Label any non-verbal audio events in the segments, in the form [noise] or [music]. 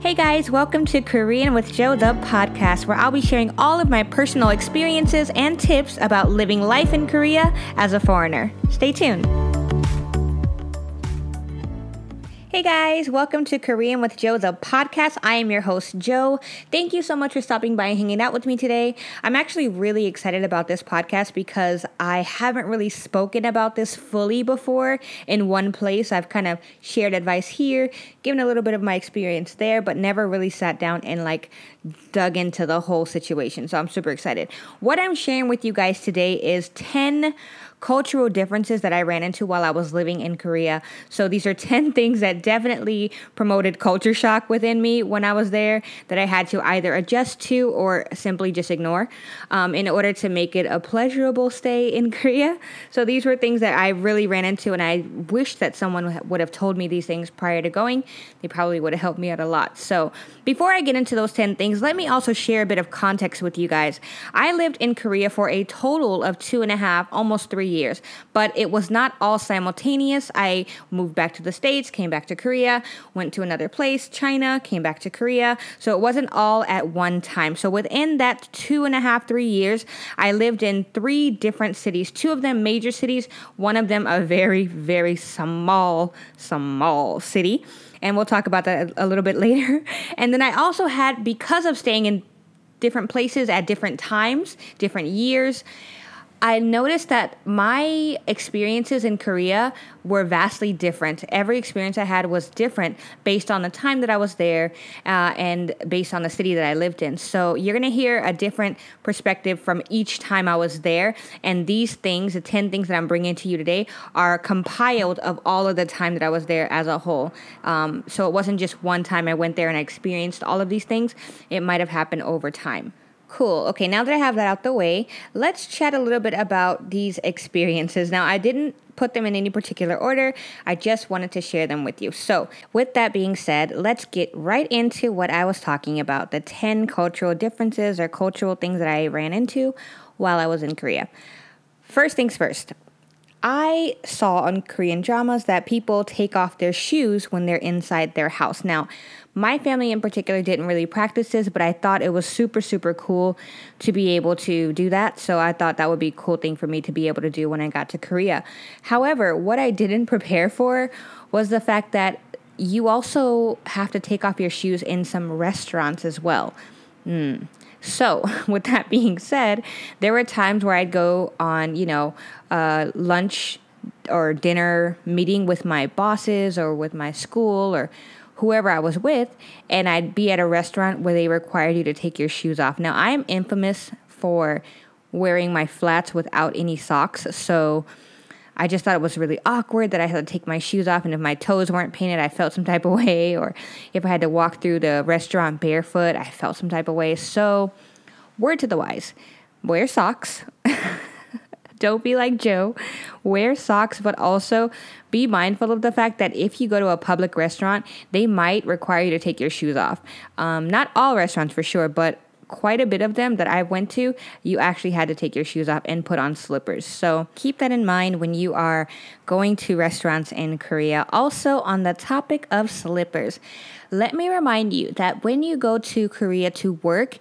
Hey guys, welcome to Korean with Joe, the podcast, where I'll be sharing all of my personal experiences and tips about living life in Korea as a foreigner. Stay tuned. Hey guys, welcome to Korean with Joe, the podcast. I am your host, Joe. Thank you so much for stopping by and hanging out with me today. I'm actually really excited about this podcast because I haven't really spoken about this fully before in one place. I've kind of shared advice here, given a little bit of my experience there, but never really sat down and like dug into the whole situation. So I'm super excited. What I'm sharing with you guys today is 10 cultural differences that I ran into while I was living in Korea. So these are 10 [laughs] things that definitely promoted culture shock within me when I was there that I had to either adjust to or simply just ignore um, in order to make it a pleasurable stay in [laughs] Korea. So these were things that I really ran into, and I wish that someone would have told me these things prior to going. They probably would have helped me out a lot. So before I get into those 10 things, let me also share a bit of context with you guys. I lived in Korea for a total of two and a half, almost three years, but it was not all simultaneous. I moved back to the States, came back to Korea, went to another place, China, came back to Korea. So it wasn't all at one time. So within that two and a half, three years, I lived in three different cities, two of them major cities, one of them a very, very small, small city. And we'll talk about that a, little bit [laughs] later. And then I also had, because of staying in different places at different times, different years, I noticed that my experiences in Korea were vastly different. Every experience I had was different based on the time that I was there uh, and based on the city that I lived in. So you're going to hear a different perspective from each time I was there. And these things, the 10 things that I'm bringing to you today, are compiled of all of the time that I was there as a whole. Um, so it wasn't just one time I went there and I experienced all of these things, it might have happened over time. Cool. Okay, now that I have that out the way, let's chat a little bit about these experiences. Now, I didn't put them in any particular order, I just wanted to share them with you. So, with that being said, let's get right into what I was talking about the 10 cultural differences or cultural things that I ran into while I was in Korea. First things first, I saw on Korean dramas that people take off their shoes when they're inside their house. Now, my family in particular didn't really practice this, but I thought it was super, super cool to be able to do that. So I thought that would be a cool thing for me to be able to do when I got to Korea. However, what I didn't [laughs] prepare for was the fact that you also have to take off your shoes in some restaurants as well. Mm. So, [laughs] with that being said, there were times where I'd go on, you know, uh, lunch or dinner meeting with my bosses or with my school or whoever I was with, and I'd be at a restaurant where they required you to take your shoes off. Now, I am infamous for wearing my flats without any socks, so I just thought it was really awkward that I had to take my shoes off, and if my toes weren't painted, I felt some type of way, or if I had to walk through the restaurant barefoot, I felt some type of way. So, word to the wise wear socks. [laughs] Don't be like Joe. Wear socks, but also be mindful of the fact that if you go to a public restaurant, they might require you to take your shoes off. Um, not all restaurants for sure, but quite a bit of them that I went to, you actually had to take your shoes off and put on slippers. So keep that in mind when you are going to restaurants in Korea. Also, on the topic of slippers, let me remind you that when you go to Korea to work,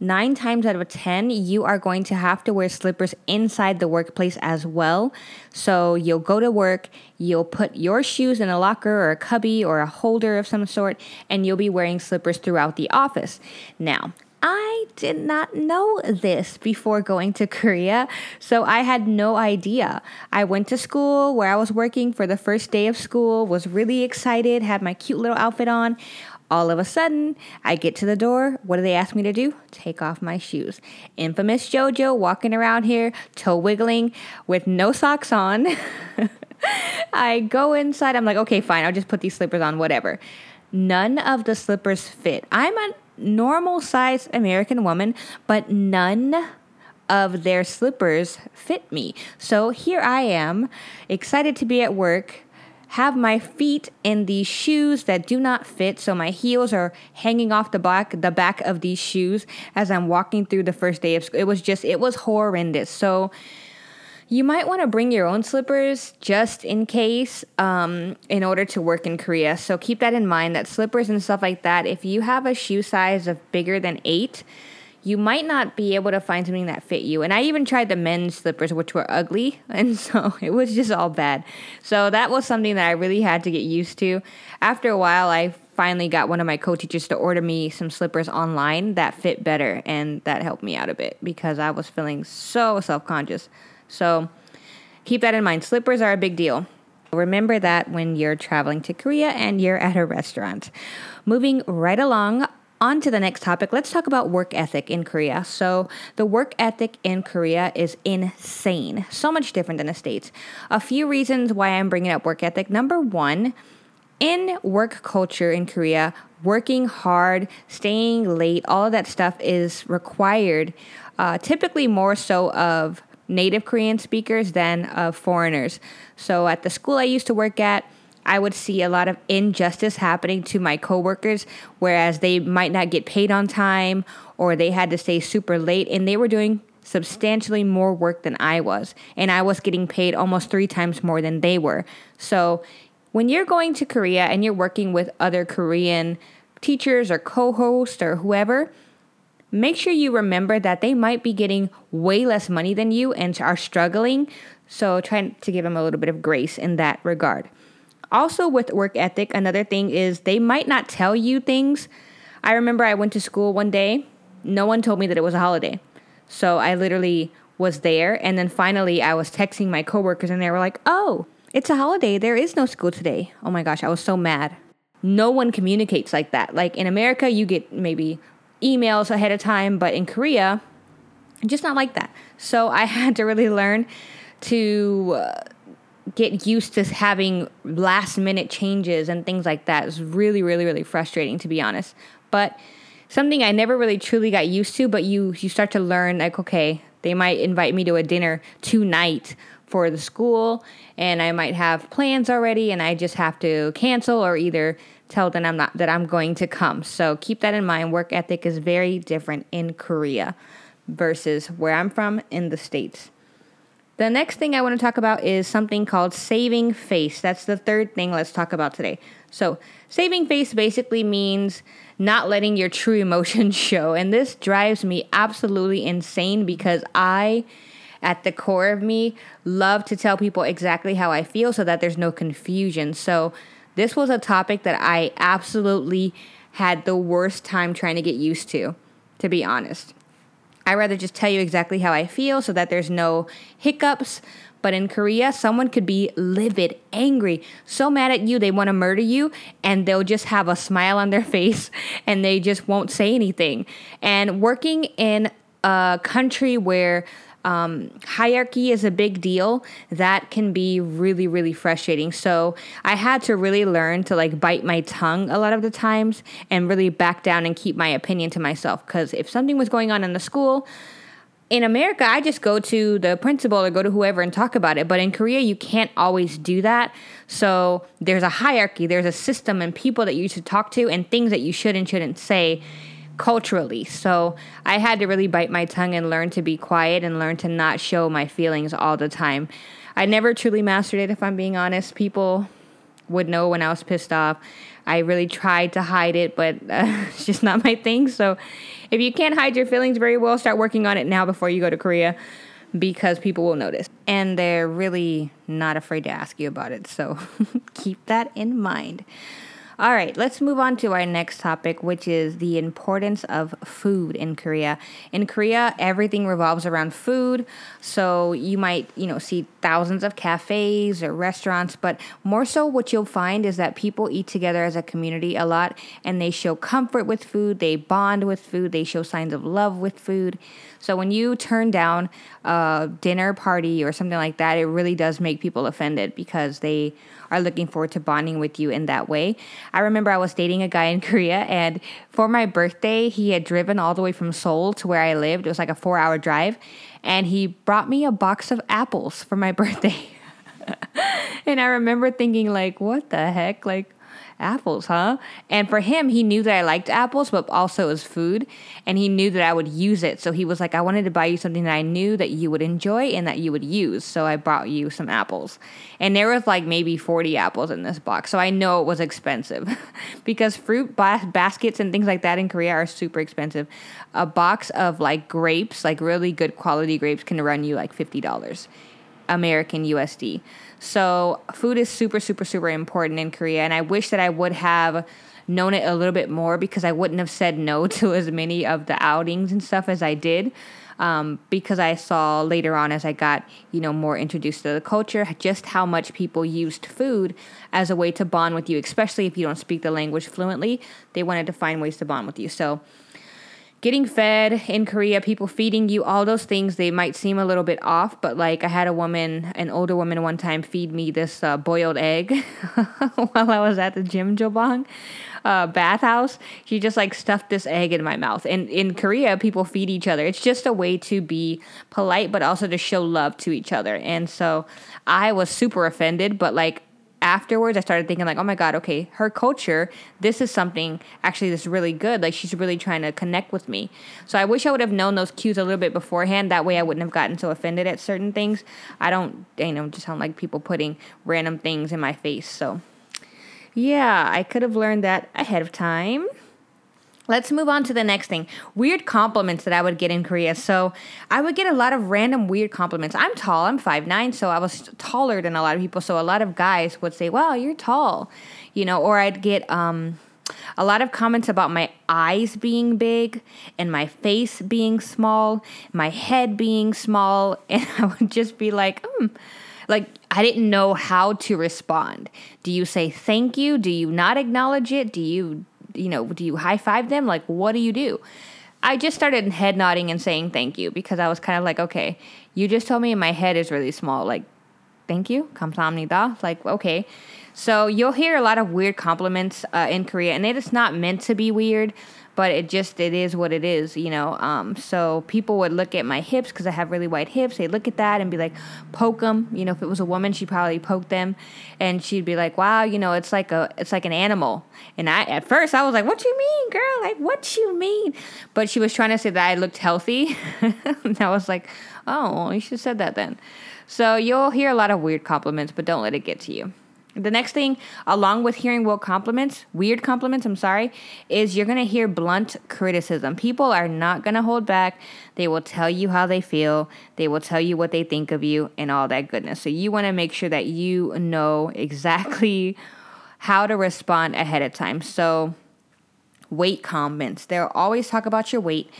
nine times out of 10, you are going to have to wear slippers inside the workplace as well. So you'll go to work, you'll put your shoes in a locker or a cubby or a holder of some sort, and you'll be wearing slippers throughout the office. Now, I did not know this before going to Korea, so I had no idea. I went to school where I was working for the first day of school, was really excited, had my cute little outfit on. All of a sudden, I get to the door. What do they ask me to do? Take off my shoes. Infamous JoJo walking around here, toe wiggling with no socks on. [laughs] I go inside. I'm like, okay, fine. I'll just put these slippers on, whatever. None of the slippers fit. I'm a normal sized American woman, but none of their slippers fit me. So here I am, excited to be at work, have my feet in these shoes that do not fit, so my heels are hanging off the back the back of these shoes as I'm walking through the first day of school. It was just it was horrendous. So You might want to bring your own slippers just in case um, in order to work in Korea. So keep that in mind that slippers and stuff like that, if you have a shoe size of bigger than eight, you might not be able to find something that fit you. And I even tried the men's slippers, which were ugly, [laughs] and so it was just all bad. So that was something that I really had to get used to. After a while, I finally got one of my co-teachers to order me some slippers online that fit better, and that helped me out a bit because I was feeling so self-conscious. So keep that in mind. Slippers are a big deal. Remember that when you're traveling to Korea and you're at a restaurant. Moving right along, on to the next topic, let's talk about work ethic in Korea. So, the work ethic in Korea is insane, so much different than the States. A few reasons why I'm bringing up work ethic. Number one, in work culture in Korea, working hard, staying late, all of that stuff is required, uh, typically more so of native Korean speakers than of foreigners. So, at the school I used to work at, I would see a lot of injustice happening to my coworkers, whereas they might not get paid on time or they had to stay super late and they were doing substantially more work than I was. And I was getting paid almost three times more than they were. So when you're going to Korea and you're working with other Korean teachers or co hosts or whoever, make sure you remember that they might be getting way less money than you and are struggling. So try to give them a little bit of grace in that regard. Also, with work ethic, another thing is they might not tell you things. I remember I went to school one day, no one told me that it was a holiday. So I literally was there, and then finally I was texting my coworkers, and they were like, oh, it's a holiday. There is no school today. Oh my gosh, I was so mad. No one communicates like that. Like in America, you get maybe emails ahead of time, but in Korea, just not like that. So [laughs] I had to really learn to. Uh, get used to having last minute changes and things like that. It's really, really, really frustrating to be honest. But something I never really truly got used to, but you you start to learn like, okay, they might invite me to a dinner tonight for the school and I might have plans already and I just have to cancel or either tell them I'm not that I'm going to come. So keep that in mind. Work ethic is very different in Korea versus where I'm from in the States. The next thing I want to talk about is something called saving face. That's the third thing let's talk about today. So, saving face basically means not letting your true emotions [laughs] show. And this drives me absolutely insane because I, at the core of me, love to tell people exactly how I feel so that there's no confusion. So, this was a topic that I absolutely had the worst time trying to get used to, to be honest. I rather just tell you exactly how I feel so that there's no hiccups. But in Korea, someone could be livid, angry, so mad at you they want to murder you, and they'll just have a smile on their [laughs] face and they just won't say anything. And working in a country where um, hierarchy is a big deal, that can be really, really frustrating. So I had to really learn to like bite my tongue a lot of the times and really back down and keep my opinion to myself. Because if something was going on in the school, in America, I just go to the principal or go to whoever and talk about it. But in Korea, you can't always do that. So there's a hierarchy, there's a system and people that you should talk to and things that you should and shouldn't say culturally. So I had to really bite my tongue and learn to be quiet and learn to not show my feelings all the time. I never truly mastered it, if I'm being honest. People would know when I was pissed off. I really tried to hide it, but uh, [laughs] it's just not my thing. So if you can't hide your feelings very well, start working on it now before you go to Korea because people will notice. And they're really not afraid to ask you about it. So [laughs] keep that in mind. All right, let's move on to our next topic, which is the importance of food in Korea. In Korea, everything revolves around food. So you might, you know, see thousands of cafes or restaurants, but more so what you'll find is that people eat together as a community a lot and they show comfort with food, they bond with food, they show signs of love with food. So when you turn down a dinner party or something like that, it really does make people offended because they are looking forward to bonding with you in that way. I remember I was dating a guy in Korea, and for my birthday, he had driven all the way from Seoul to where I lived. It was like a four hour drive, and he brought me a box of apples for my [laughs] birthday. [laughs] and I remember thinking, like, what the heck? Like, apples, huh? And for him, he knew that I liked apples, but also as food. And he knew that I would use it. So he was like, I wanted to buy you something that I knew that you would enjoy and that you would use. So I brought you some apples. And there was like maybe 40 apples in this box. So I know it was expensive [laughs] because fruit bas- baskets and things like that in Korea are super expensive. A box of like grapes, like really good quality grapes, can run you like $50 American USD. So food is super, super, super important in Korea. And I wish that I would have known it a little bit more because I wouldn't have said no [laughs] to as many of the outings and stuff as I did. Um, because I saw later on as I got, you know, more introduced to the culture, just how much people used food as a way to bond with you, especially if you don't speak the language fluently. They wanted to find ways to bond with you. So getting fed in Korea, people feeding you, all those things, they might seem a little bit off, but like I had a woman, an older woman one time feed me this uh, boiled egg [laughs] while I was at the Jjimjilbang uh, bathhouse. She just like stuffed this egg in my mouth. And in Korea, people feed each other. It's just a way to be polite, but also to show love to each other. And so I was super offended, but like afterwards I started thinking like, oh my god, okay, her culture, this is something actually that's really good. Like she's really trying to connect with me. So I wish I would have known those cues a little bit beforehand. That way I wouldn't have gotten so offended at certain things. I don't, you know, just sound like people putting random things in my face. So yeah, I could have learned that ahead of time. Let's move on to the next thing. Weird compliments that I would get in Korea. So I would get a lot of random weird compliments. I'm tall, I'm 5'9, so I was taller than a lot of people. So a lot of guys would say, Wow, you're tall. You know, or I'd get um a lot of comments about my eyes being big and my face being small, my head being small, [laughs] and I would just be like, hmm. Like, I didn't know how to respond. Do you say thank you? Do you not acknowledge it? Do you you know, do you high five them? Like, what do you do? I just started head nodding and saying thank you because I was kind of like, okay, you just told me my head is really small. Like, thank you, kamsahamnida. Like, okay. So you'll hear a lot of weird compliments uh, in Korea, and it is not meant to be weird but it just it is what it is you know um, so people would look at my hips because i have really wide hips they'd look at that and be like poke them you know if it was a woman she'd probably poke them and she'd be like wow you know it's like a it's like an animal and i at first i was like what you mean girl? Like what you mean? But she was trying to say that i looked healthy [laughs] and i was like oh you should have said that then. So you'll hear a lot of weird compliments but don't let it get to you the next thing, along with hearing weird compliments, weird compliments, I'm sorry, is you're gonna hear blunt criticism. People are not gonna hold back. They will tell you how they feel, they will tell you what they think of you, and all that goodness. So you wanna make sure that you know exactly how to respond ahead of time. So, weight comments, they'll always talk about your weight.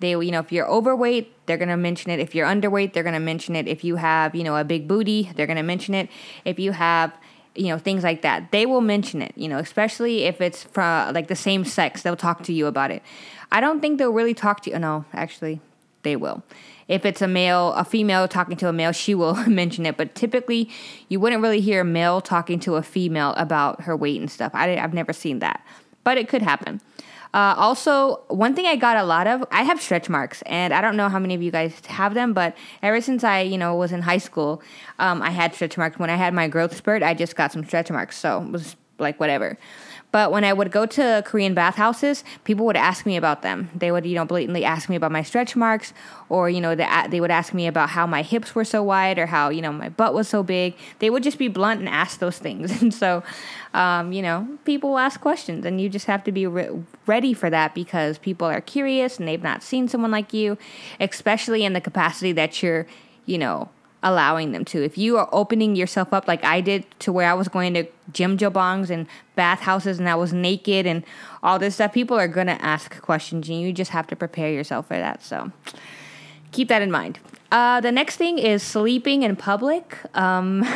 They, you know, if you're overweight, they're gonna mention it. If you're underweight, they're gonna mention it. If you have, you know, a big booty, they're gonna mention it. If you have you know things like that. They will mention it you know especially if it's from like the same sex they'll talk to you about it. I don't think they'll really talk to you no actually they will. If it's a male a female talking to a male she will [laughs] mention it but typically you wouldn't really hear a male talking to a female about her weight and stuff. I, i've never seen that but it could happen uh, also, one thing I got a lot of, I have stretch marks, and I don't know how many of you guys have them, but ever since I, you know, was in high school, um, I had stretch marks. When I had my growth spurt, I just got some stretch marks, so it was like whatever. But when I would go to Korean bathhouses, people would ask me about them. They would, you know, blatantly ask me about my stretch marks, or you know, they, they would ask me about how my hips were so wide, or how you know my butt was so big. They would just be blunt and ask those things, [laughs] and so, um, you know, people ask questions, and you just have to be re- ready for that because people are curious and they've not seen someone like you, especially in the capacity that you're, you know, allowing them to. If you are opening yourself up like I did to where I was going to gym jjimjilbangs and bathhouses and I was naked and all this stuff, people are going to ask questions and you just have to prepare yourself for that. So keep that in mind. Uh, the next thing is sleeping in public. Um,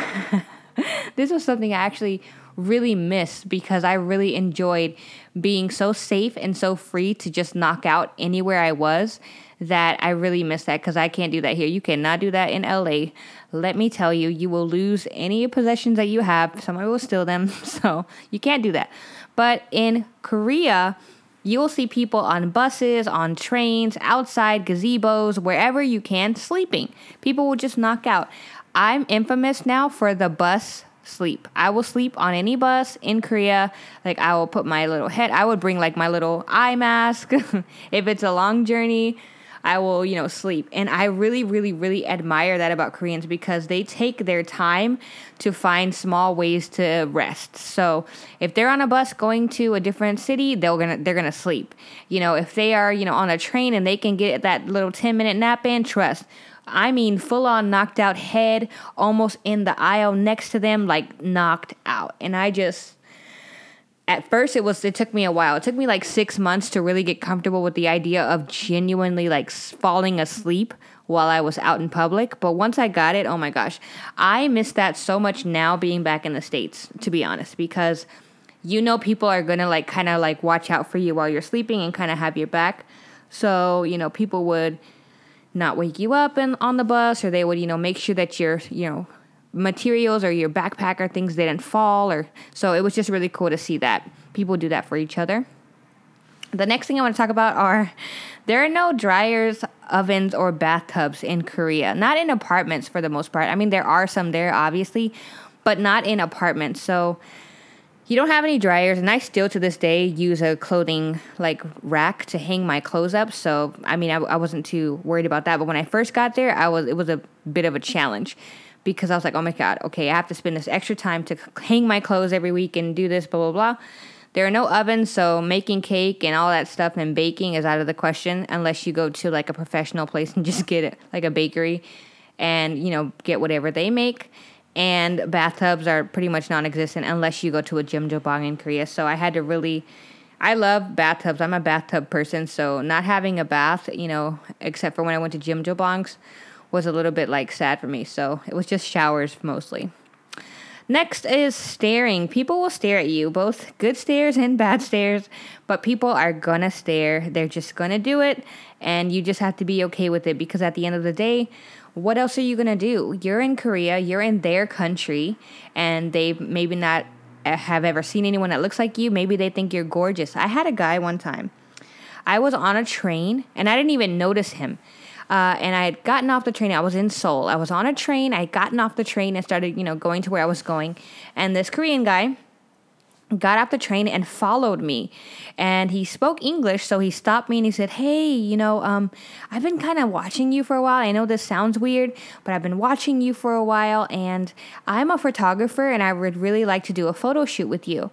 [laughs] this was something I actually really missed because I really enjoyed being so safe and so free to just knock out anywhere I was that I really miss that because I can't do that here. You cannot do that in LA. Let me tell you, you will lose any possessions that you have. Somebody will steal them. [laughs] So you can't do that. But in Korea, you will see people on buses, on trains, outside gazebos, wherever you can, sleeping. People will just knock out. I'm infamous now for the bus sleep. I will sleep on any bus in Korea. Like I will put my little head, I would bring like my little eye mask [laughs] if it's a long journey. I will, you know, sleep. And I really, really, really admire that about Koreans because they take their time to find small ways to rest. So if they're on a bus going to a different city, they're gonna they're gonna sleep. You know, if they are, you know, on a train and they can get that little 10 minute nap in, trust. I mean, full on knocked out head, almost in the aisle next to them, like knocked out. And I just, at first, it was, it took me a while. It took me like six months to really get comfortable with the idea of genuinely like falling asleep while I was out in public. But once I got it, oh my gosh, I miss that so much now being back in the States, to be honest, because you know people are gonna like kind of like watch out for you while you're sleeping and kind of have your back. So, you know, people would not wake you up and on the bus or they would you know make sure that you're, you know materials or your backpack or things didn't fall or so it was just really cool to see that people do that for each other. The next thing i want to talk about are there are no dryers ovens or bathtubs in korea. Not in apartments for the most part. I mean there are some there obviously but not in apartments. So you don't have any dryers and i still to this day use a clothing like rack to hang my clothes up. So i mean I, I, wasn't too worried about that but when i first got there i was it was a bit of a challenge because i was like oh my god okay i have to spend this extra time to hang my clothes every week and do this blah blah blah there are no ovens so making cake and all that stuff and baking is out of the question unless you go to like a professional place and [laughs] just get it like a bakery and you know get whatever they make and bathtubs are pretty much non-existent unless you go to a jjimjilbang in Korea. So I had to really I love bathtubs. I'm a bathtub person, so not having a bath, you know, except for when I went to jjimjilbangs was a little bit like sad for me. So it was just showers mostly. Next is staring. People will stare at you, both good stares and bad stares, but people are gonna stare. They're just gonna do it, and you just have to be okay with it because at the end of the day, what else are you to do? You're in Korea, you're in their country, and they maybe not uh, have ever seen anyone that looks like you. Maybe they think you're gorgeous. I had a guy one time. I was on a train and I didn't even notice him. Uh, and I had gotten off the train. I was in Seoul. I was on a train. I had gotten off the train and started, you know, going to where I was going. And this Korean guy, got off the train and followed me and he spoke english so he stopped me and he said hey you know um, i've been kind of watching you for a while i know this sounds weird but i've been watching you for a while and i'm a photographer and i would really like to do a photo shoot with you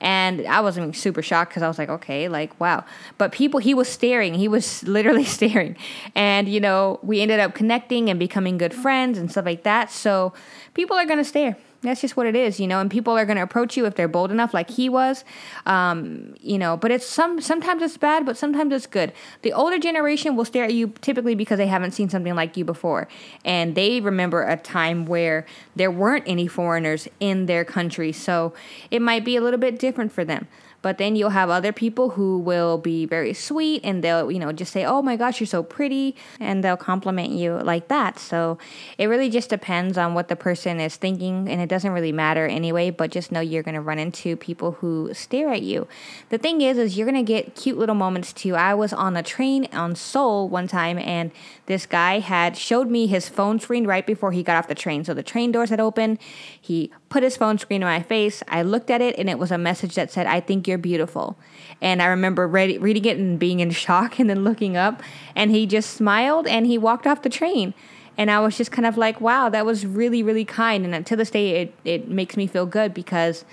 and I wasn't super shocked because I was like, okay, like, wow. But people, he was staring. He was [laughs] literally [laughs] staring. And, you know, we ended up connecting and becoming good friends and stuff like that. So people are going to stare that's just what it is, you know. And people are going to approach you if they're bold enough, like he was, um, you know. But it's some sometimes it's bad, but sometimes it's good. The older generation will stare at you typically because they haven't seen something like you before, and they remember a time where there weren't any foreigners in their country, so it might be a little bit different for them. But then you'll have other people who will be very sweet and they'll, you know, just say, oh my gosh, you're so pretty. And they'll compliment you like that. So it really just depends on what the person is thinking. And it doesn't really matter anyway, but just know you're going to run into people who stare at you. The thing is, is you're going to get cute little moments too. I was on a train on Seoul one time and this guy had showed me his phone screen right before he got off the train. So the train doors had opened. He put his phone screen in my face. I looked at it and it was a message that said, I think you're beautiful. And I remember read, reading it and being in [laughs] shock and then looking up. And he just smiled and he walked off the train. And I was just kind of like, wow, that was really, really kind. And to this day, it, it makes me feel good because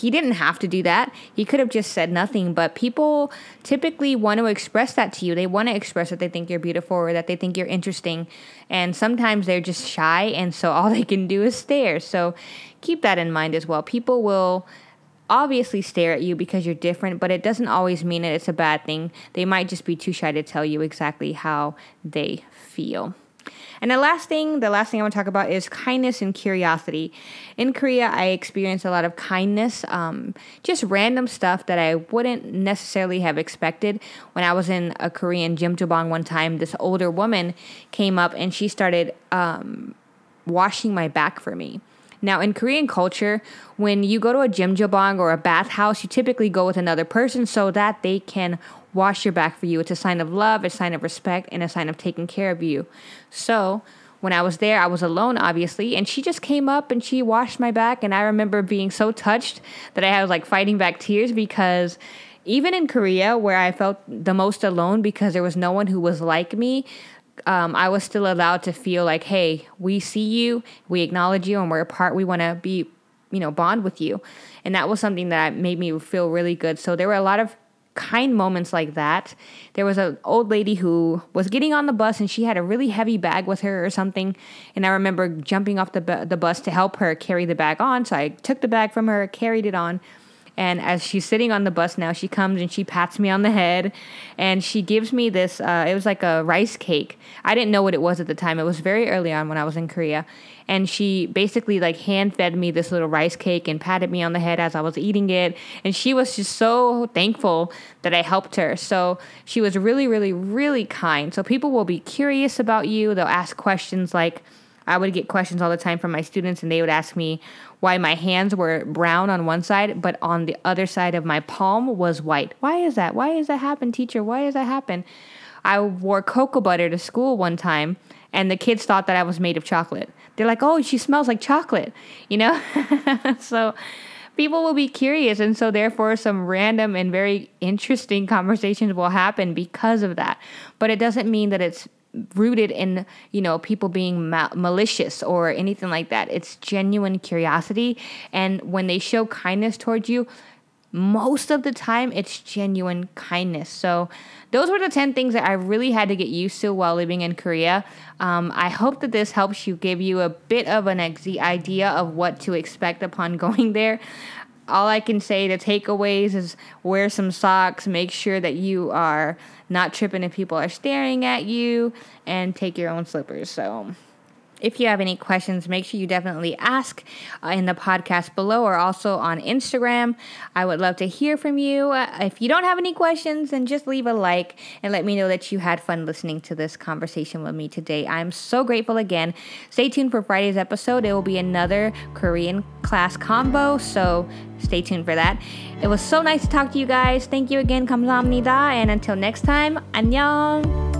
he didn't have to do that. He could have just said nothing, but people typically want to express that to you. They want to express that they think you're beautiful or that they think you're interesting. And sometimes they're just shy, and so all [laughs] they can do is stare. So keep that in mind as well. People will obviously stare at you because you're different, but it doesn't always mean that it's a bad thing. They might just be too shy to tell you exactly how they feel. And the last thing, the last thing I want to talk about is kindness and curiosity. In Korea, I experienced a lot of kindness, um, just random stuff that I wouldn't necessarily have expected. When I was in a Korean jjimjilbang one time, this older woman came up and she started um, washing my back for me. Now, in Korean culture, when you go to a jjimjilbang or a bathhouse, you typically go with another person so that they can wash your back for you. It's a sign of love, a sign of respect, and a sign of taking care of you. So, when I was there, I was alone, obviously, and she just came up and she washed my back. And I remember being so touched that I was like fighting back tears because even in Korea, where I felt the most alone because there was no one who was like me, um, I was still allowed to feel like, hey, we see you, we acknowledge you, and we're a part. We want to be, you know, bond with you. And that was something that made me feel really good. So there were a lot of kind moments like that. There was an old lady who was getting on the bus and she had a really heavy bag with her or something. And I remember jumping off the, bu- the bus to help her carry the bag on. So I took the bag from her, carried it on. And as she's sitting on the bus now, she comes and she pats me on the head and she gives me this. Uh, it was like a rice cake. I didn't know what it was at the time. It was very early on when I was in Korea. And she basically like hand fed me this little rice cake and patted me on the head as I was eating it. And she was just so thankful that I helped her. So she was really, really, really kind. So people will be curious about you. They'll ask questions like, I would get questions all the time from my students, and they would ask me why my hands were brown on one side, but on the other side of my palm was white. Why is that? Why does that happen, teacher? Why does that happen? I wore cocoa butter to school one time, and the kids thought that I was made of chocolate. They're like, oh, she smells like chocolate, you know? [laughs] so people will be curious. And so, therefore, some random and very interesting conversations will happen because of that. But it doesn't mean that it's rooted in you know people being ma- malicious or anything like that. It's genuine curiosity. And when they show kindness towards you most of the time it's genuine kindness. So those were the 10 things that i really had to get used to while living in korea. Um, i hope that this helps you give you a bit of an ex- idea of what to expect upon [laughs] going there all I can say the takeaways is wear some socks, make sure that you are not tripping if people are staring at you, and take your own slippers. So if you have any questions, make sure you definitely ask uh, in the podcast below or also on Instagram. I would love to hear from you. Uh, if you don't have any questions, then just leave a like and let me know that you had fun listening to this conversation with me today. I'm so grateful again. Stay tuned for Friday's episode. It will be another Korean class combo, so stay tuned for that. It was so nice to talk to you guys. Thank you again. 감사합니다. And until next time, 안녕.